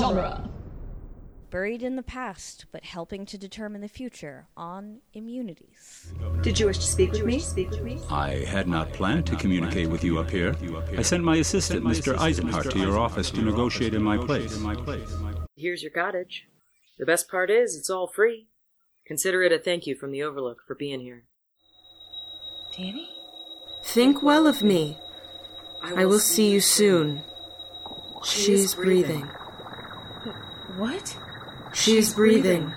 genre. Buried in the past, but helping to determine the future on immunities. Did you wish to speak with me? Speak with me? I had not planned to communicate with you up here. I sent my assistant, Mr. Eisenhart, to your office to negotiate in my place. Here's your cottage. The best part is, it's all free. Consider it a thank you from the Overlook for being here. Danny? Think well of me. I will see you soon. She is breathing. What? She's is breathing.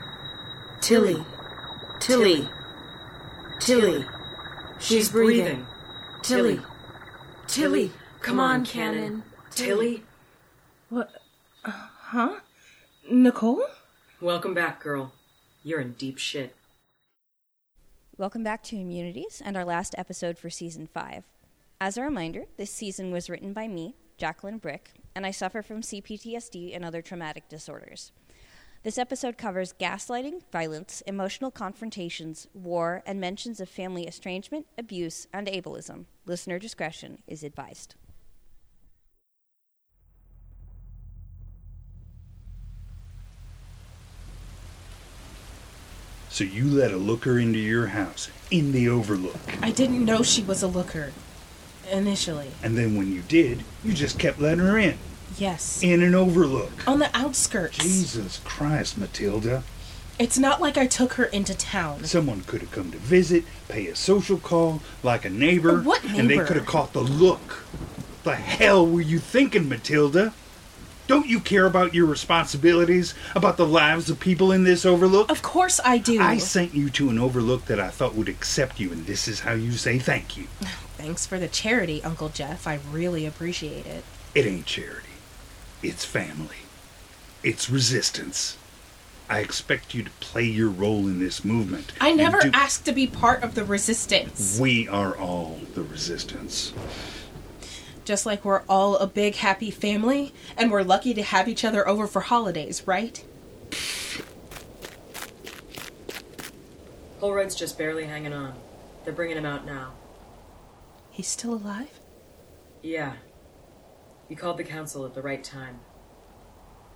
Tilly. Tilly. Tilly. She's breathing. Tilly. Tilly. Come on, Cannon. Tilly? What? Uh, huh? Nicole? Welcome back, girl. You're in deep shit. Welcome back to Immunities and our last episode for season 5. As a reminder, this season was written by me, Jacqueline Brick, and I suffer from CPTSD and other traumatic disorders. This episode covers gaslighting, violence, emotional confrontations, war, and mentions of family estrangement, abuse, and ableism. Listener discretion is advised. So you let a looker into your house in the Overlook. I didn't know she was a looker. Initially. And then when you did, you just kept letting her in. Yes. In an Overlook. On the outskirts. Jesus Christ, Matilda. It's not like I took her into town. Someone could have come to visit, pay a social call, like a neighbor. What neighbor? And they could have caught the look. The hell were you thinking, Matilda? Don't you care about your responsibilities, about the lives of people in this Overlook? Of course I do. I sent you to an Overlook that I thought would accept you, and this is how you say thank you. Thanks for the charity, Uncle Jeff. I really appreciate it. It ain't charity. It's family. It's resistance. I expect you to play your role in this movement. I never do- asked to be part of the resistance. We are all the resistance. Just like we're all a big happy family and we're lucky to have each other over for holidays, right? Holroyd's just barely hanging on. They're bringing him out now. He's still alive? Yeah. You called the council at the right time.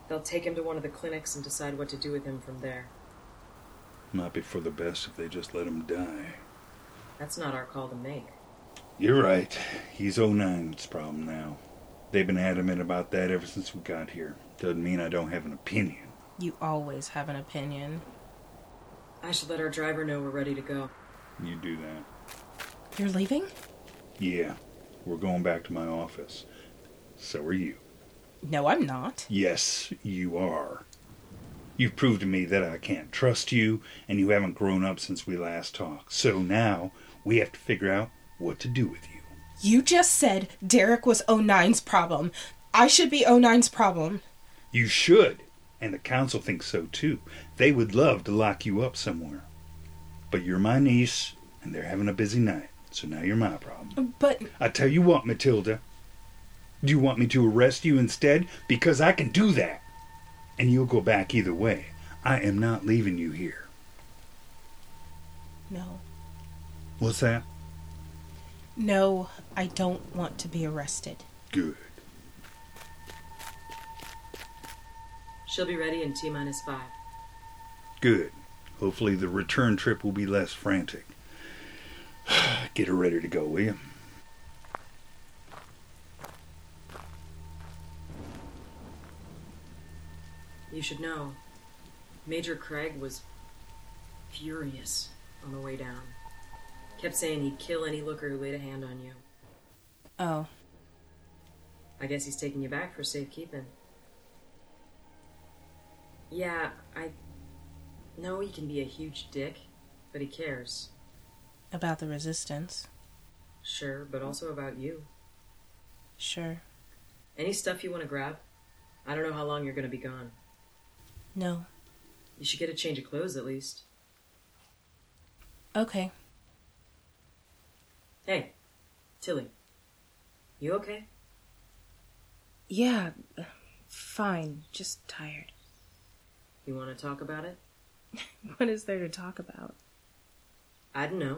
They'll take him to one of the clinics and decide what to do with him from there. Might be for the best if they just let him die. That's not our call to make. You're right. He's 09's problem now. They've been adamant about that ever since we got here. Doesn't mean I don't have an opinion. You always have an opinion. I should let our driver know we're ready to go. You do that. You're leaving? Yeah, we're going back to my office. So are you. No, I'm not. Yes, you are. You've proved to me that I can't trust you, and you haven't grown up since we last talked. So now we have to figure out what to do with you. You just said Derek was 09's problem. I should be 09's problem. You should, and the council thinks so too. They would love to lock you up somewhere. But you're my niece, and they're having a busy night, so now you're my problem. But I tell you what, Matilda. Do you want me to arrest you instead? Because I can do that. And you'll go back either way. I am not leaving you here. no. What's that? No, I don't want to be arrested. Good. She'll be ready in T minus five. Good. Hopefully the return trip will be less frantic. Get her ready to go, will you? You should know. Major Craig was furious on the way down. Kept saying he'd kill any looker who laid a hand on you. Oh. I guess he's taking you back for safekeeping. Yeah, I know he can be a huge dick, but he cares. About the resistance. Sure, but also about you. Sure. Any stuff you want to grab? I don't know how long you're going to be gone. No. You should get a change of clothes at least. Okay. Hey, Tilly. You okay? Yeah, fine. Just tired. You want to talk about it? What is there to talk about? I don't know.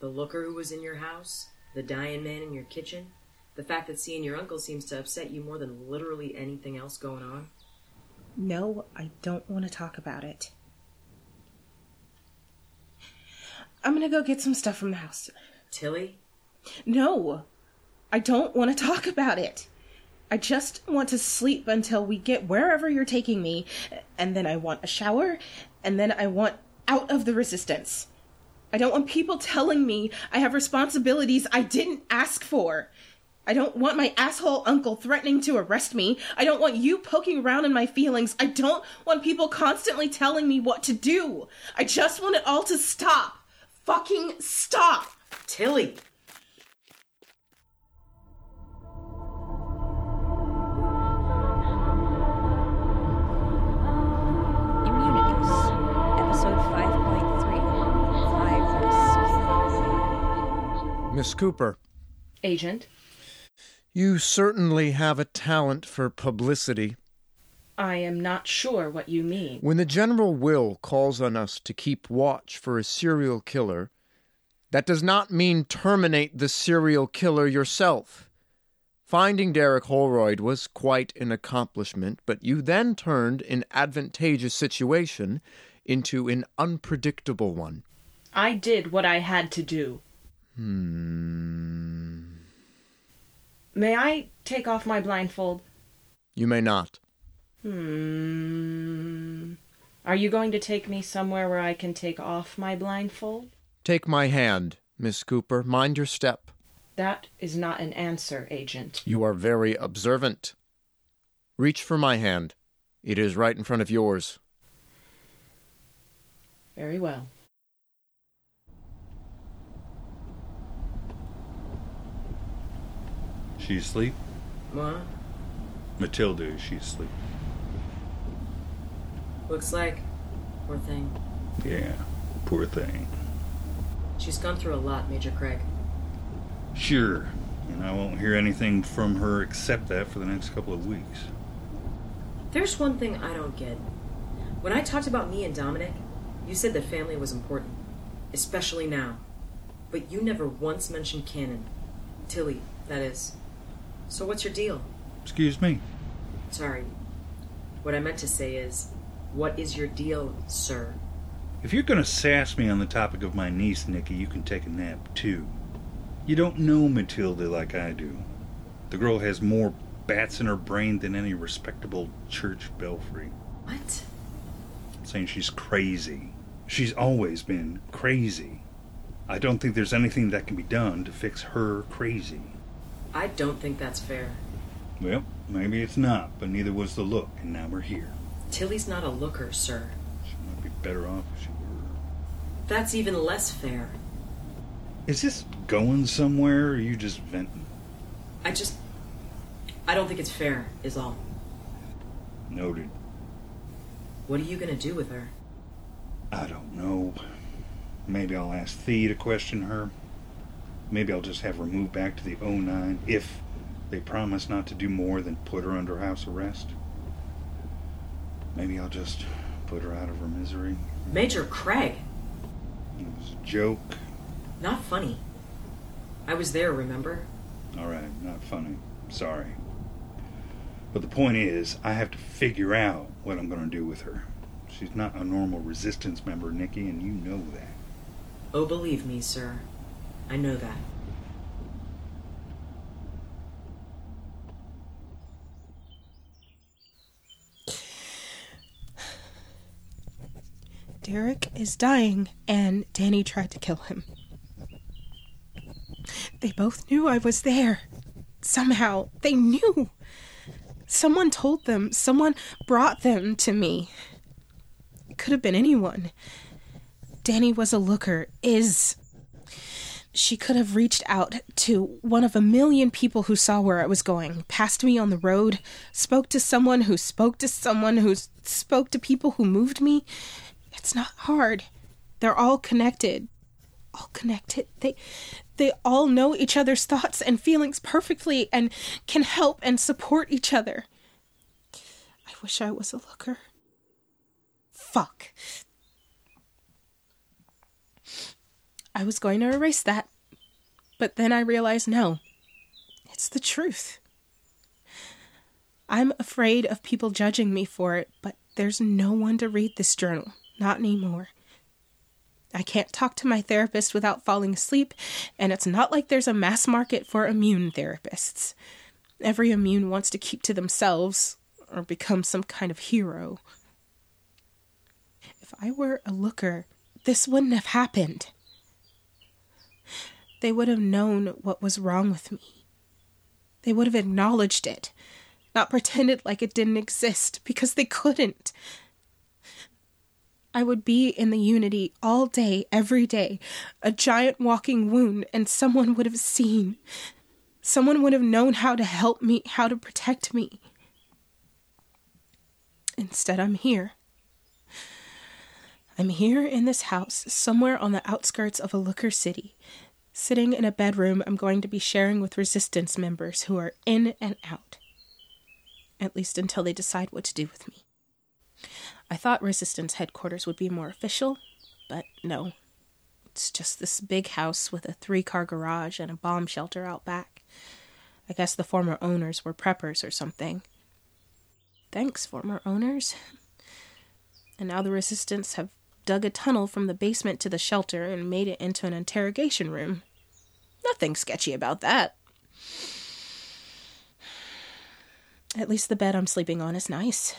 The looker who was in your house, the dying man in your kitchen, the fact that seeing your uncle seems to upset you more than literally anything else going on. No, I don't want to talk about it. I'm gonna go get some stuff from the house. Tilly? No, I don't want to talk about it. I just want to sleep until we get wherever you're taking me, and then I want a shower, and then I want out of the resistance. I don't want people telling me I have responsibilities I didn't ask for. I don't want my asshole uncle threatening to arrest me. I don't want you poking around in my feelings. I don't want people constantly telling me what to do. I just want it all to stop. Fucking stop. Tilly! Immunities. Episode 5.3 High Miss Cooper, Agent, you certainly have a talent for publicity. I am not sure what you mean. When the general will calls on us to keep watch for a serial killer, that does not mean terminate the serial killer yourself. Finding Derek Holroyd was quite an accomplishment, but you then turned an advantageous situation into an unpredictable one. I did what I had to do. Hmm. May I take off my blindfold? You may not. Hmm. Are you going to take me somewhere where I can take off my blindfold? Take my hand, Miss Cooper. Mind your step. That is not an answer, Agent. You are very observant. Reach for my hand. It is right in front of yours. Very well. She asleep? What? Matilda, is she asleep? Looks like. Poor thing. Yeah, poor thing. She's gone through a lot, Major Craig. Sure. And I won't hear anything from her except that for the next couple of weeks. There's one thing I don't get. When I talked about me and Dominic, you said that family was important, especially now. But you never once mentioned Cannon. Tilly, that is. So what's your deal? Excuse me. Sorry. What I meant to say is, what is your deal, sir? If you're gonna sass me on the topic of my niece, Nikki, you can take a nap too. You don't know Matilda like I do. The girl has more bats in her brain than any respectable church belfry. What? I'm saying she's crazy. She's always been crazy. I don't think there's anything that can be done to fix her crazy. I don't think that's fair. Well, maybe it's not, but neither was the look, and now we're here. Tilly's not a looker, sir. She might be better off if she were. That's even less fair. Is this going somewhere, or are you just venting? I just. I don't think it's fair, is all. Noted. What are you gonna do with her? I don't know. Maybe I'll ask Thea to question her. Maybe I'll just have her move back to the 09 if they promise not to do more than put her under house arrest. Maybe I'll just put her out of her misery. Major Craig! It was a joke. Not funny. I was there, remember? Alright, not funny. Sorry. But the point is, I have to figure out what I'm going to do with her. She's not a normal resistance member, Nikki, and you know that. Oh, believe me, sir. I know that. Derek is dying, and Danny tried to kill him. They both knew I was there. Somehow, they knew. Someone told them. Someone brought them to me. Could have been anyone. Danny was a looker, is. She could have reached out to one of a million people who saw where I was going, passed me on the road, spoke to someone who spoke to someone who spoke to people who moved me. It's not hard. They're all connected. All connected. They they all know each other's thoughts and feelings perfectly and can help and support each other. I wish I was a looker. Fuck. I was going to erase that, but then I realized no. It's the truth. I'm afraid of people judging me for it, but there's no one to read this journal. Not anymore. I can't talk to my therapist without falling asleep, and it's not like there's a mass market for immune therapists. Every immune wants to keep to themselves or become some kind of hero. If I were a looker, this wouldn't have happened. They would have known what was wrong with me. They would have acknowledged it, not pretended like it didn't exist, because they couldn't. I would be in the Unity all day, every day, a giant walking wound, and someone would have seen. Someone would have known how to help me, how to protect me. Instead, I'm here. I'm here in this house, somewhere on the outskirts of a looker city, sitting in a bedroom I'm going to be sharing with resistance members who are in and out. At least until they decide what to do with me. I thought Resistance headquarters would be more official, but no. It's just this big house with a three car garage and a bomb shelter out back. I guess the former owners were preppers or something. Thanks, former owners. And now the Resistance have dug a tunnel from the basement to the shelter and made it into an interrogation room. Nothing sketchy about that. At least the bed I'm sleeping on is nice.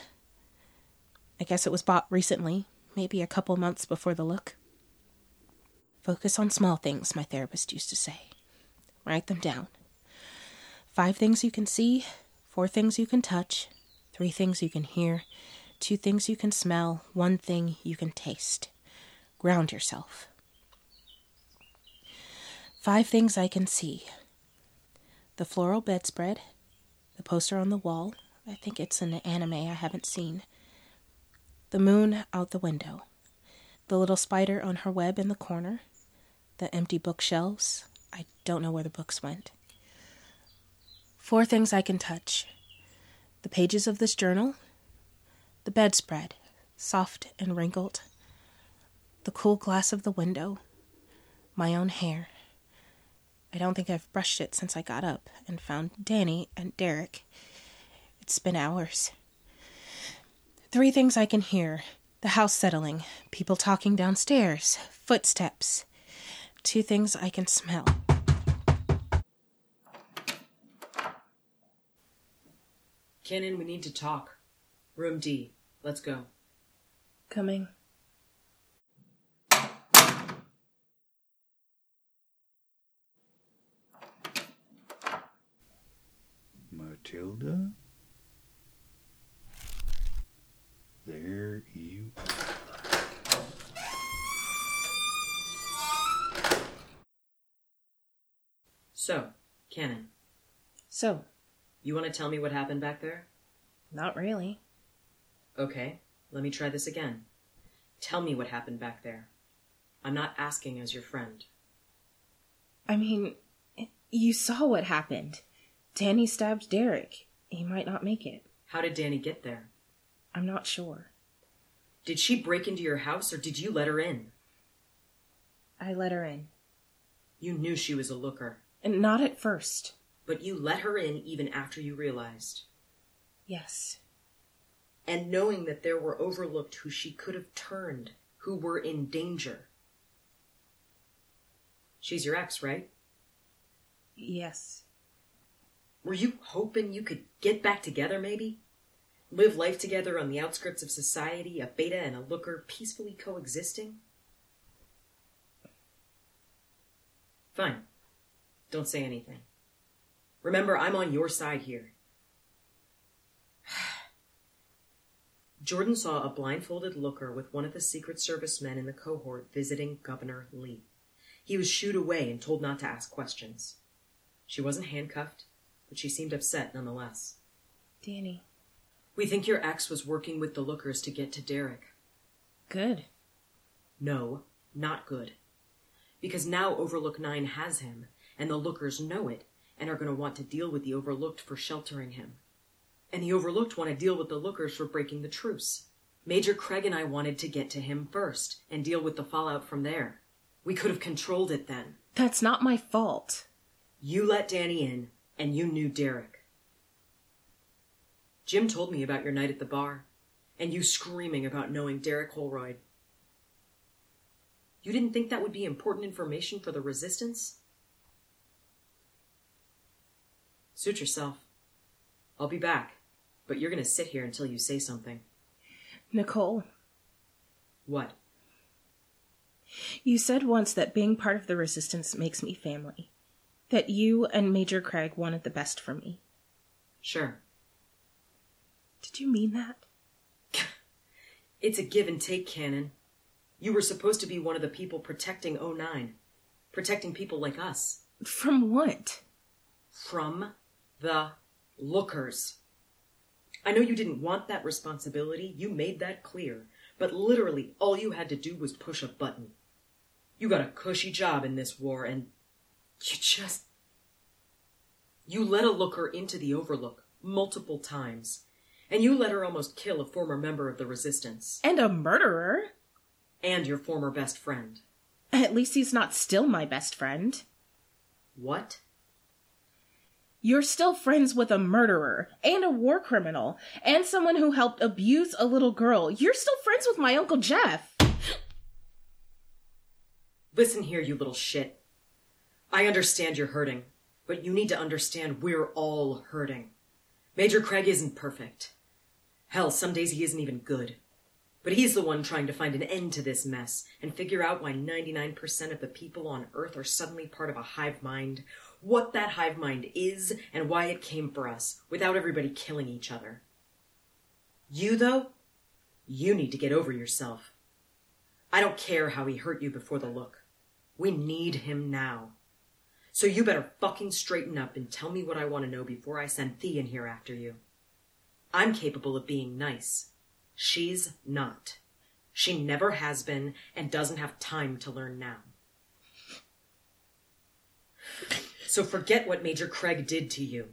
I guess it was bought recently, maybe a couple months before the look. Focus on small things, my therapist used to say. Write them down. Five things you can see, four things you can touch, three things you can hear, two things you can smell, one thing you can taste. Ground yourself. Five things I can see the floral bedspread, the poster on the wall. I think it's an anime I haven't seen the moon out the window, the little spider on her web in the corner, the empty bookshelves. I don't know where the books went. Four things I can touch the pages of this journal, the bedspread, soft and wrinkled, the cool glass of the window, my own hair. I don't think I've brushed it since I got up and found Danny and Derek. It's been hours. Three things I can hear the house settling, people talking downstairs, footsteps. Two things I can smell. Cannon, we need to talk. Room D. Let's go. Coming. So, you want to tell me what happened back there? not really. Okay, let me try this again. Tell me what happened back there. I'm not asking as your friend. I mean, you saw what happened. Danny stabbed Derek. He might not make it. How did Danny get there? I'm not sure. Did she break into your house or did you let her in? I let her in. You knew she was a looker, And not at first. But you let her in even after you realized. Yes. And knowing that there were overlooked who she could have turned, who were in danger. She's your ex, right? Yes. Were you hoping you could get back together, maybe? Live life together on the outskirts of society, a beta and a looker peacefully coexisting? Fine. Don't say anything. Remember, I'm on your side here. Jordan saw a blindfolded looker with one of the Secret Service men in the cohort visiting Governor Lee. He was shooed away and told not to ask questions. She wasn't handcuffed, but she seemed upset nonetheless. Danny. We think your ex was working with the lookers to get to Derek. Good. No, not good. Because now Overlook 9 has him, and the lookers know it, and are going to want to deal with the Overlooked for sheltering him. And the Overlooked want to deal with the lookers for breaking the truce. Major Craig and I wanted to get to him first and deal with the fallout from there. We could have controlled it then. That's not my fault. You let Danny in, and you knew Derek. Jim told me about your night at the bar, and you screaming about knowing Derek Holroyd. You didn't think that would be important information for the Resistance? Suit yourself. I'll be back, but you're gonna sit here until you say something. Nicole, What? you said once that being part of the Resistance makes me family. That you and Major Craig wanted the best for me. Sure. Did you mean that? It's a give and take, Cannon. You were supposed to be one of the people protecting 09. Protecting people like us. From what? From the lookers. I know you didn't want that responsibility, you made that clear, but literally all you had to do was push a button. You got a cushy job in this war, and you just. You let a looker into the Overlook multiple times, and you let her almost kill a former member of the Resistance, And a murderer? and your former best friend. At least he's not still my best friend. What? You're still friends with a murderer, and a war criminal, and someone who helped abuse a little girl. You're still friends with my Uncle Jeff. Listen here, you little shit. I understand you're hurting, but you need to understand we're all hurting. Major Craig isn't perfect. Hell, some days he isn't even good. But he's the one trying to find an end to this mess and figure out why 99% of the people on Earth are suddenly part of a hive mind, what that hive mind is, and why it came for us, without everybody killing each other. You, though, you need to get over yourself. I don't care how he hurt you before the look. We need him now. So you better fucking straighten up and tell me what I want to know before I send Thea in here after you. I'm capable of being nice. She's not. She never has been and doesn't have time to learn now. So forget what Major Craig did to you.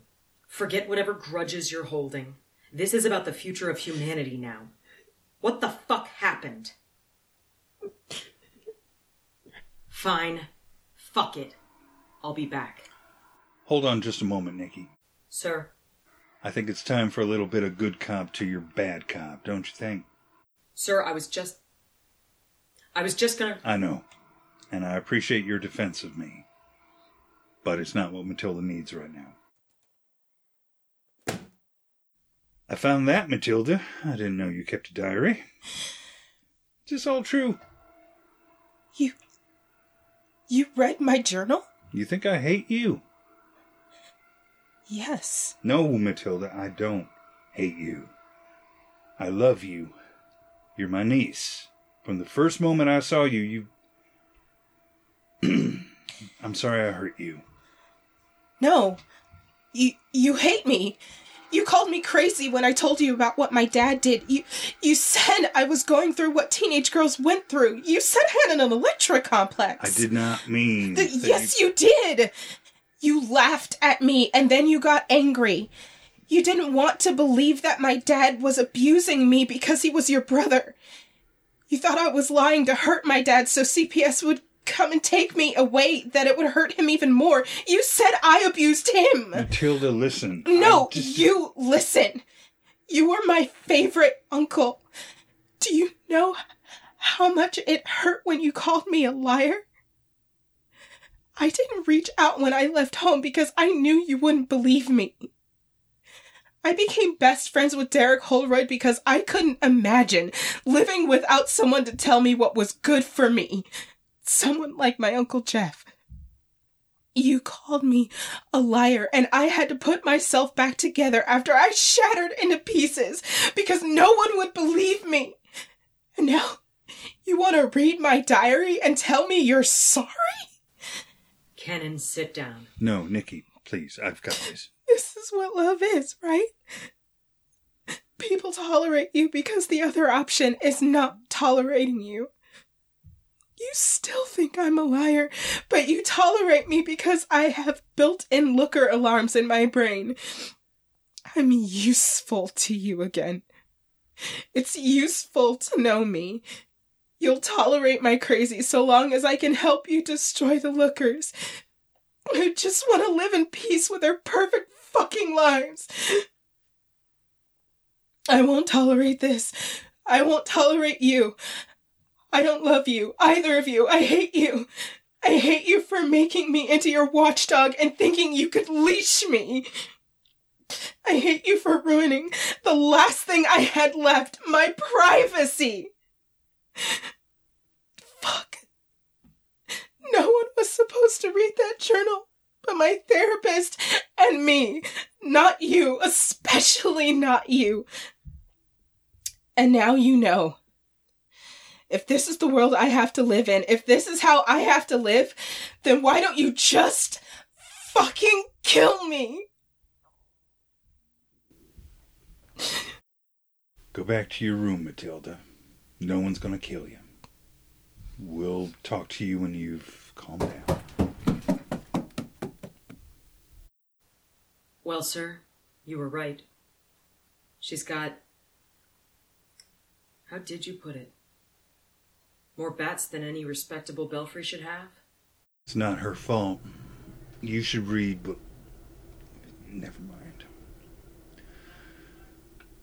Forget whatever grudges you're holding. This is about the future of humanity now. What the fuck happened? Fine. Fuck it. I'll be back. Hold on just a moment, Nikki. Sir, I think it's time for a little bit of good cop to your bad cop, don't you think? sir, I was just. I was just gonna. I know. And I appreciate your defense of me. But it's not what Matilda needs right now. I found that, Matilda. I didn't know you kept a diary. Is this all true? You. You read my journal? You think I hate you? Yes. No, Matilda, I don't hate you. I love you. You're my niece. From the first moment I saw you, you. I'm sorry I hurt you. No. You you hate me. You called me crazy when I told you about what my dad did. You you said I was going through what teenage girls went through. You said I had an Electra complex. I did not mean. The- yes, you did. You laughed at me and then you got angry. You didn't want to believe that my dad was abusing me because he was your brother. You thought I was lying to hurt my dad so CPS would come and take me away, that it would hurt him even more. You said I abused him. Matilda, listen. No, just- you listen. You were my favorite uncle. Do you know how much it hurt when you called me a liar? I didn't reach out when I left home because I knew you wouldn't believe me. I became best friends with Derek Holroyd because I couldn't imagine living without someone to tell me what was good for me. Someone like my Uncle Jeff. You called me a liar, and I had to put myself back together after I shattered into pieces because no one would believe me. And now you want to read my diary and tell me you're sorry? Cannon, sit down. No, Nikki, please. I've got this. This is what love is, right? People tolerate you because the other option is not tolerating you. You still think I'm a liar, but you tolerate me because I have built in looker alarms in my brain. I'm useful to you again. It's useful to know me. You'll tolerate my crazy so long as I can help you destroy the lookers who just want to live in peace with their perfect fucking lives. I won't tolerate this. I won't tolerate you. I don't love you, either of you. I hate you. I hate you for making me into your watchdog and thinking you could leash me. I hate you for ruining the last thing I had left my privacy. Fuck. No one was supposed to read that journal but my therapist and me. Not you, especially not you. And now you know. If this is the world I have to live in, if this is how I have to live, then why don't you just fucking kill me? Go back to your room, Matilda. No one's gonna kill you. We'll talk to you when you've calmed down. Well, sir, you were right. She's got. How did you put it? More bats than any respectable belfry should have? It's not her fault. You should read, but. Never mind.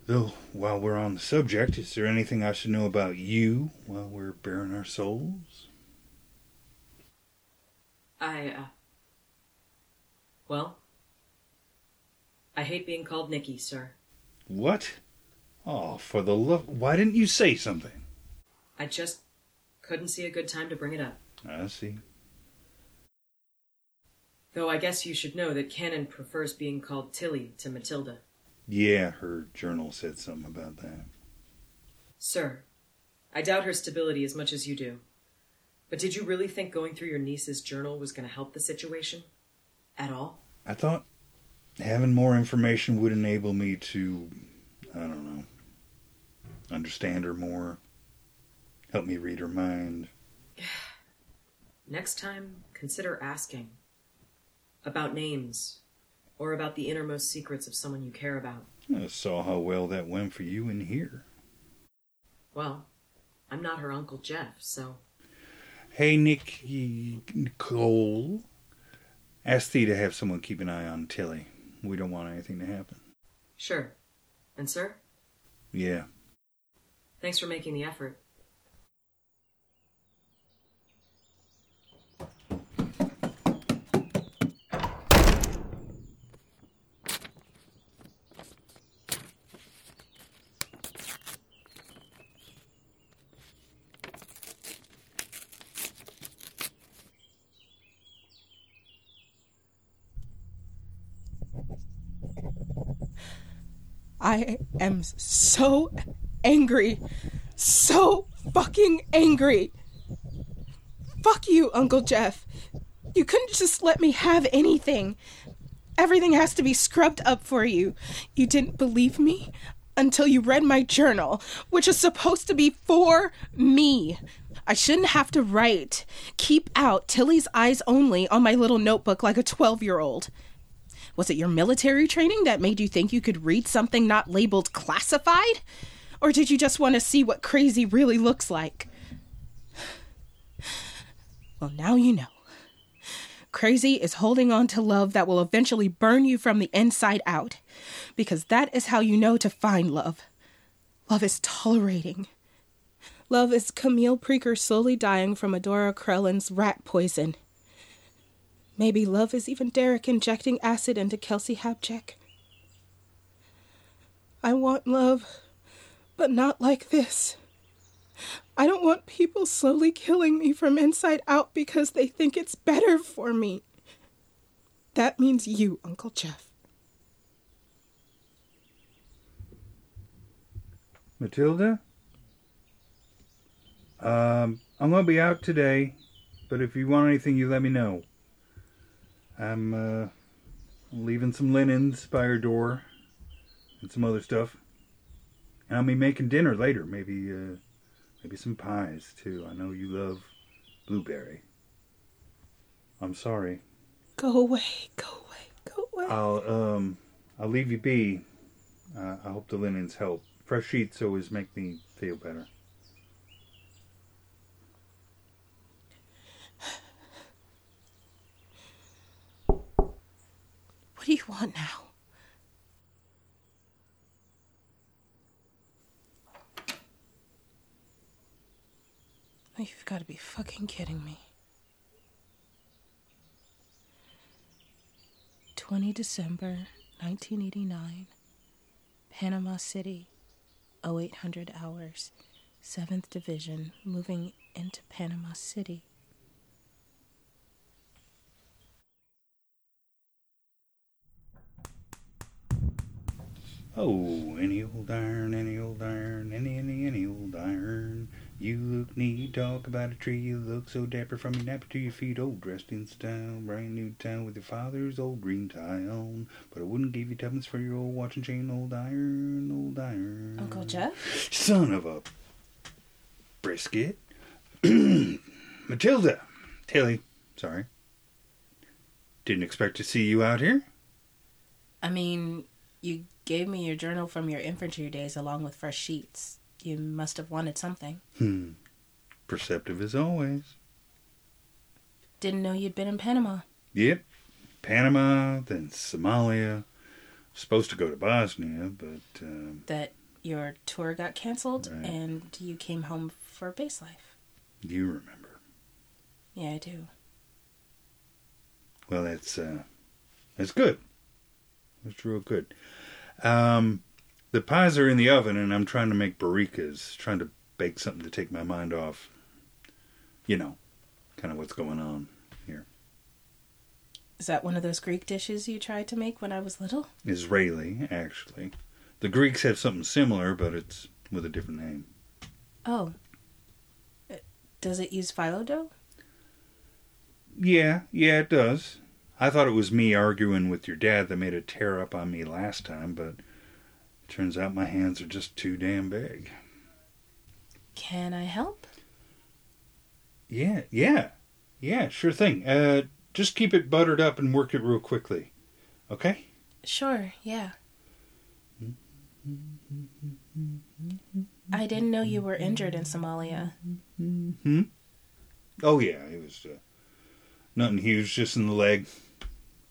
Though, while we're on the subject, is there anything I should know about you while we're baring our souls? I, uh. Well, I hate being called Nikki, sir. What? Oh, for the love. Why didn't you say something? I just couldn't see a good time to bring it up. I see. Though I guess you should know that Cannon prefers being called Tilly to Matilda. Yeah, her journal said something about that. Sir, I doubt her stability as much as you do. But did you really think going through your niece's journal was going to help the situation? At all? I thought having more information would enable me to, I don't know, understand her more, help me read her mind. Next time, consider asking about names or about the innermost secrets of someone you care about. I saw how well that went for you in here. Well, I'm not her Uncle Jeff, so. Hey, Nick Nicole. Ask Thea to have someone keep an eye on Tilly. We don't want anything to happen. Sure. And, sir? Yeah. Thanks for making the effort. I am so angry. So fucking angry. Fuck you, Uncle Jeff. You couldn't just let me have anything. Everything has to be scrubbed up for you. You didn't believe me until you read my journal, which is supposed to be for me. I shouldn't have to write. Keep out Tilly's eyes only on my little notebook like a 12 year old. Was it your military training that made you think you could read something not labeled classified? Or did you just want to see what crazy really looks like? Well, now you know. Crazy is holding on to love that will eventually burn you from the inside out. Because that is how you know to find love. Love is tolerating. Love is Camille Preaker slowly dying from Adora Crellin's rat poison. Maybe love is even Derek injecting acid into Kelsey Habjack. I want love, but not like this. I don't want people slowly killing me from inside out because they think it's better for me. That means you, Uncle Jeff. Matilda? Um, I'm going to be out today, but if you want anything, you let me know. I'm uh, leaving some linens by her door and some other stuff. And I'll be making dinner later. Maybe, uh, maybe some pies too. I know you love blueberry. I'm sorry. Go away, go away, go away. I'll um, I'll leave you be. Uh, I hope the linens help. Fresh sheets always make me feel better. What do you want now? You've got to be fucking kidding me. 20 December 1989, Panama City, 0800 hours, 7th Division, moving into Panama City. Oh, any old iron, any old iron, any, any, any old iron. You look neat, talk about a tree, you look so dapper from your napper to your feet, old dressed in style, brand new town with your father's old green tie on. But I wouldn't give you tuppence for your old watch and chain, old iron, old iron. Uncle Jeff? Son of a brisket. Matilda. Tilly, sorry. Didn't expect to see you out here. I mean, you gave me your journal from your infantry days along with fresh sheets. You must have wanted something. Hmm. Perceptive as always. Didn't know you'd been in Panama. Yep. Panama, then Somalia. Supposed to go to Bosnia, but um, That your tour got canceled Right. and you came home for base life. you remember. Yeah, I do. Well, that's uh, that's good. That's real good. Um, the pies are in the oven, and I'm trying to make bourekas, trying to bake something to take my mind off. You know, kind of what's going on here. Is that one of those Greek dishes you tried to make when I was little? Israeli, actually. The Greeks have something similar, but it's with a different name. Oh. Does it use phyllo dough? Yeah, yeah, it does. I thought it was me arguing with your dad that made a tear up on me last time, but it turns out my hands are just too damn big. Can I help? Yeah, yeah, yeah, sure thing. Uh, just keep it buttered up and work it real quickly, okay? Sure, yeah. I didn't know you were injured in Somalia. Hmm. Oh yeah, it was uh, nothing huge, just in the leg,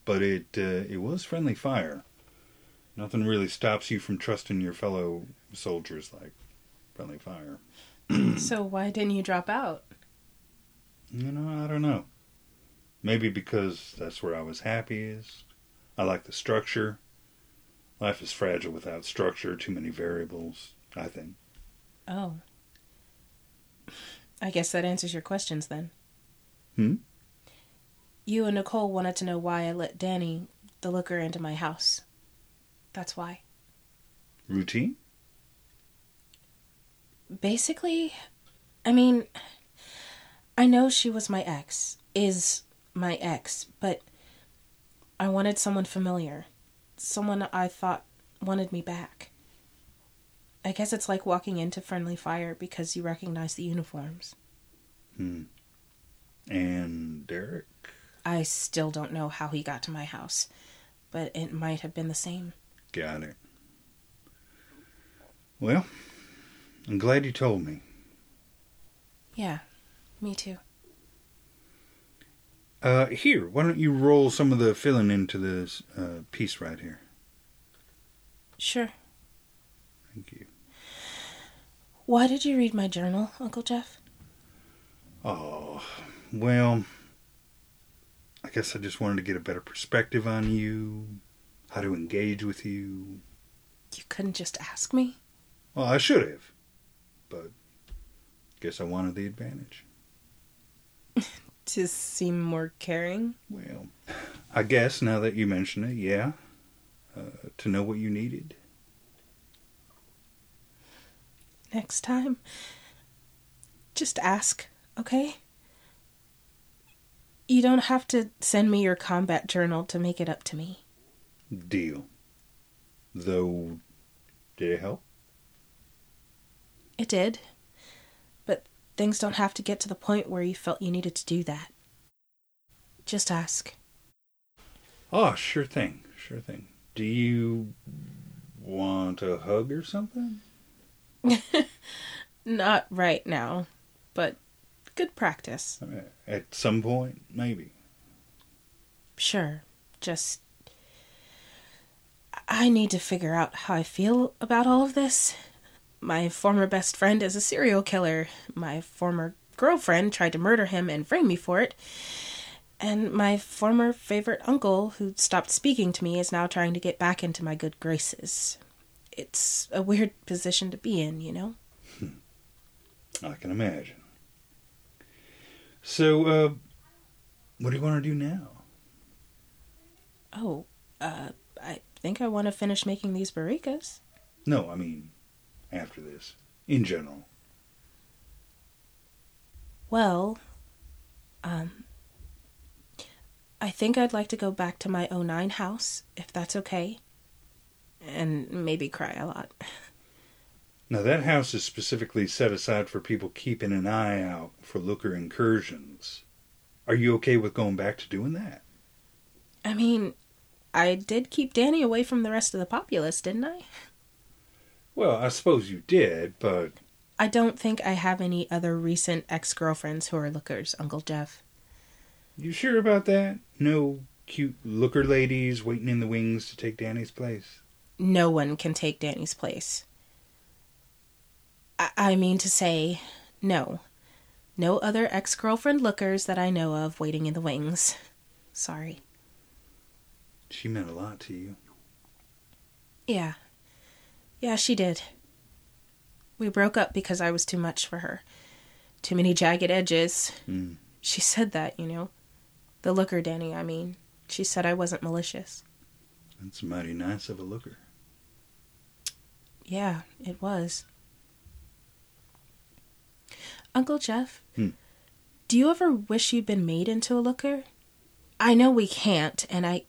but it uh, it was friendly fire. Nothing really stops you from trusting your fellow soldiers like friendly fire. so why didn't you drop out? You know, I don't know. Maybe because that's where I was happiest. I like the structure. Life is fragile without structure, too many variables, I think. Oh. I guess that answers your questions then. Hmm? You and Nicole wanted to know why I let Danny, the looker, into my house. That's why. Routine? Basically, I mean, I know she was my ex, is my ex, but I wanted someone familiar. Someone I thought wanted me back. I guess it's like walking into friendly fire because you recognize the uniforms. Hmm. And Derek? I still don't know how he got to my house, but it might have been the same. Got it. Well, I'm glad you told me. Yeah, me too. Uh, here, why don't you roll some of the filling into this uh, piece right here? Sure. Thank you. Why did you read my journal, Uncle Jeff? Oh, well, I guess I just wanted to get a better perspective on you, how to engage with you. You couldn't just ask me? Well, I should have, but guess I wanted the advantage. To seem more caring? Well, I guess now that you mention it, yeah, uh, to know what you needed. Next time, just ask, okay? You don't have to send me your combat journal to make it up to me. Deal. Though, did it help? It did. But things don't have to get to the point where you felt you needed to do that. Just ask. Oh, sure thing, sure thing. Do you want a hug or something? Not right now, but good practice. At some point, maybe. Sure. Just. I need to figure out how I feel about all of this. My former best friend is a serial killer. My former girlfriend tried to murder him and frame me for it. And my former favorite uncle, who stopped speaking to me, is now trying to get back into my good graces. It's a weird position to be in, you know? Hmm. I can imagine. So, uh, what do you want to do now? Oh, uh, I think I want to finish making these bourekas. No, I mean, after this, in general. Well, um, I think I'd like to go back to my 09 house, if that's okay. And maybe cry a lot. Now, that house is specifically set aside for people keeping an eye out for looker incursions. Are you okay with going back to doing that? I mean, I did keep Danny away from the rest of the populace, didn't I? Well, I suppose you did, but. I don't think I have any other recent ex girlfriends who are lookers, Uncle Jeff. You sure about that? No cute looker ladies waiting in the wings to take Danny's place? No one can take Danny's place. I, mean to say, no. No other ex girlfriend lookers that I know of waiting in the wings. Sorry. She meant a lot to you. Yeah. Yeah, she did. We broke up because I was too much for her. Too many jagged edges. Mm. She said that, you know. The looker, Danny, I mean. She said I wasn't malicious. That's mighty nice of a looker. Yeah, it was. Uncle Jeff, Hmm. do you ever wish you'd been made into a looker? I know we can't, and I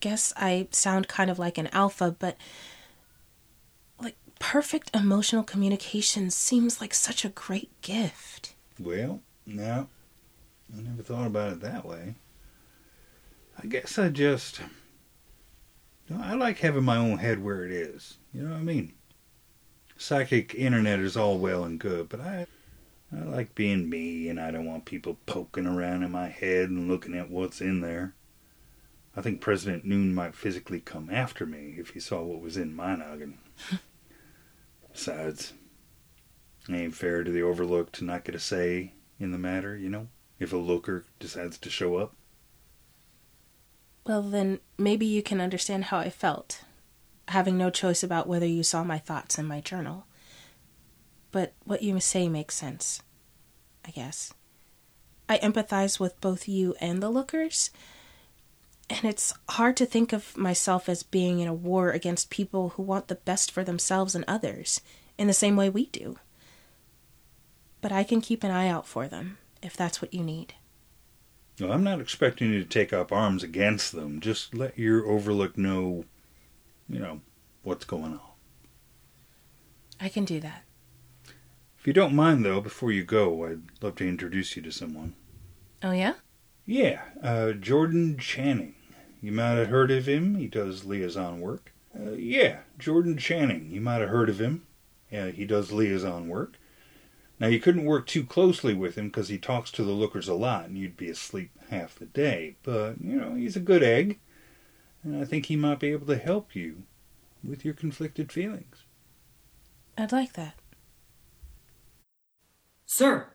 guess I sound kind of like an alpha, but like perfect emotional communication seems like such a great gift. Well, no. I never thought about it that way. I guess I just. You know, I like having my own head where it is. You know what I mean? Psychic internet is all well and good, but I. I like being me, and I don't want people poking around in my head and looking at what's in there. I think President Noon might physically come after me if he saw what was in my noggin. Besides, it ain't fair to the Overlook to not get a say in the matter, you know, if a looker decides to show up. Well, then maybe you can understand how I felt, having no choice about whether you saw my thoughts in my journal. But what you say makes sense, I guess. I empathize with both you and the lookers, and it's hard to think of myself as being in a war against people who want the best for themselves and others in the same way we do. But I can keep an eye out for them if that's what you need. Well, I'm not expecting you to take up arms against them. Just let your Overlook know, you know, what's going on. I can do that. If you don't mind, though, before you go, I'd love to introduce you to someone. Oh, yeah? Yeah, uh, Jordan Channing. You might have heard of him. He does liaison work. Uh, yeah, Jordan Channing. You might have heard of him. Yeah, he does liaison work. Now, you couldn't work too closely with him because he talks to the lookers a lot and you'd be asleep half the day. But, you know, he's a good egg. And I think he might be able to help you with your conflicted feelings. I'd like that. Sir!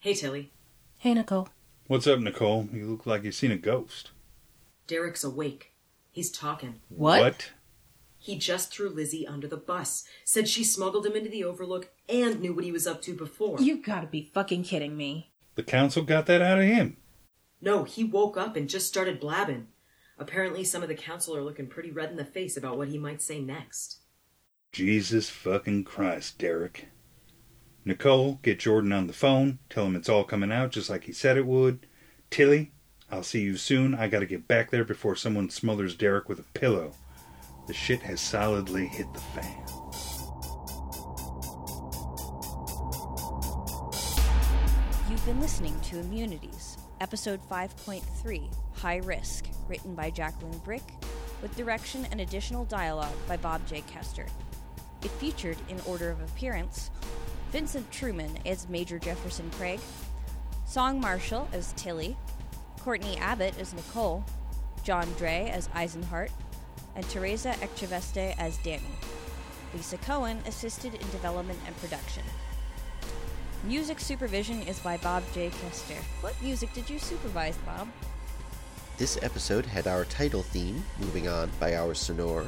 Hey, Tilly. Hey, Nicole. What's up, Nicole? You look like you've seen a ghost. Derek's awake. He's talking. What? He just threw Lizzie under the bus, said she smuggled him into the Overlook, and knew what he was up to before. You gotta be fucking kidding me. The council got that out of him. No, he woke up and just started blabbing. Apparently, some of the council are looking pretty red in the face about what he might say next. Jesus fucking Christ, Derek. Nicole, get Jordan on the phone. Tell him it's all coming out just like he said it would. Tilly, I'll see you soon. I gotta get back there before someone smothers Derek with a pillow. The shit has solidly hit the fan. You've been listening to Immunities, Episode 5.3 High Risk, written by Jacqueline Brick, with direction and additional dialogue by Bob J. Kester. It featured, in order of appearance, Vincent Truman as Major Jefferson Craig, Song Marshall as Tilly, Courtney Abbott as Nicole, John Dre as Eisenhart, and Teresa Echeveste as Danny. Lisa Cohen assisted in development and production. Music supervision is by Bob J. Kester. What music did you supervise, Bob? This episode had our title theme, Moving On, by Our Sonore.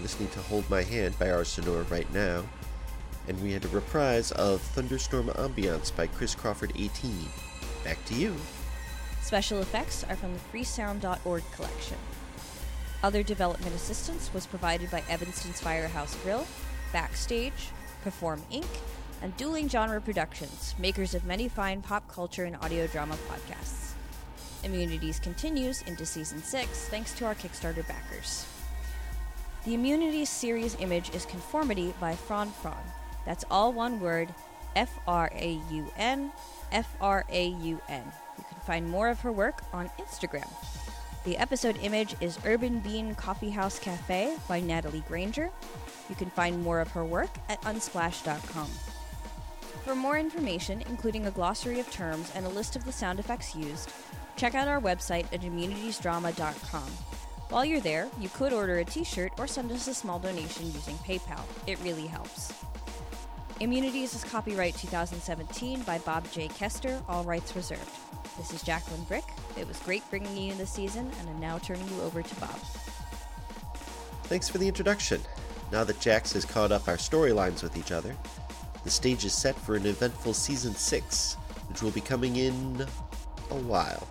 Listening to Hold My Hand by Our Sonore right now. And we had a reprise of Thunderstorm Ambiance by Chris Crawford 18. Back to you. Special effects are from the freesound.org collection. Other development assistance was provided by Evanston's Firehouse Grill, Backstage, Perform Inc., and Dueling Genre Productions, makers of many fine pop culture and audio drama podcasts. Immunities continues into season 6 thanks to our Kickstarter backers. The Immunities series image is Conformity by Fraunfraun. That's all one word F R A U N, F R A U N. You can find more of her work on Instagram. The episode image is Urban Bean Coffee House Cafe by Natalie Granger. You can find more of her work at unsplash.com. For more information, including a glossary of terms and a list of the sound effects used, check out our website at immunitiesdrama.com. While you're there, you could order a t shirt or send us a small donation using PayPal. It really helps. Immunities is copyright 2017 by Bob J. Kester, all rights reserved. This is Jacqueline Brick. It was great bringing you this season, and I'm now turning you over to Bob. Thanks for the introduction. Now that Jax has caught up our storylines with each other, the stage is set for an eventful season 6, which will be coming in a while.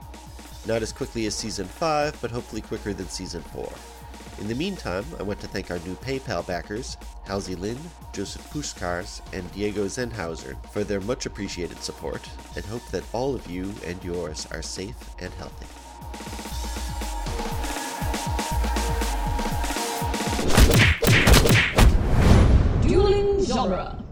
Not as quickly as season 5, but hopefully quicker than season 4. In the meantime, I want to thank our new PayPal backers, Halsey Lin, Joseph Puskars, and Diego Zenhauser, for their much appreciated support, and hope that all of you and yours are safe and healthy. Dueling Genre.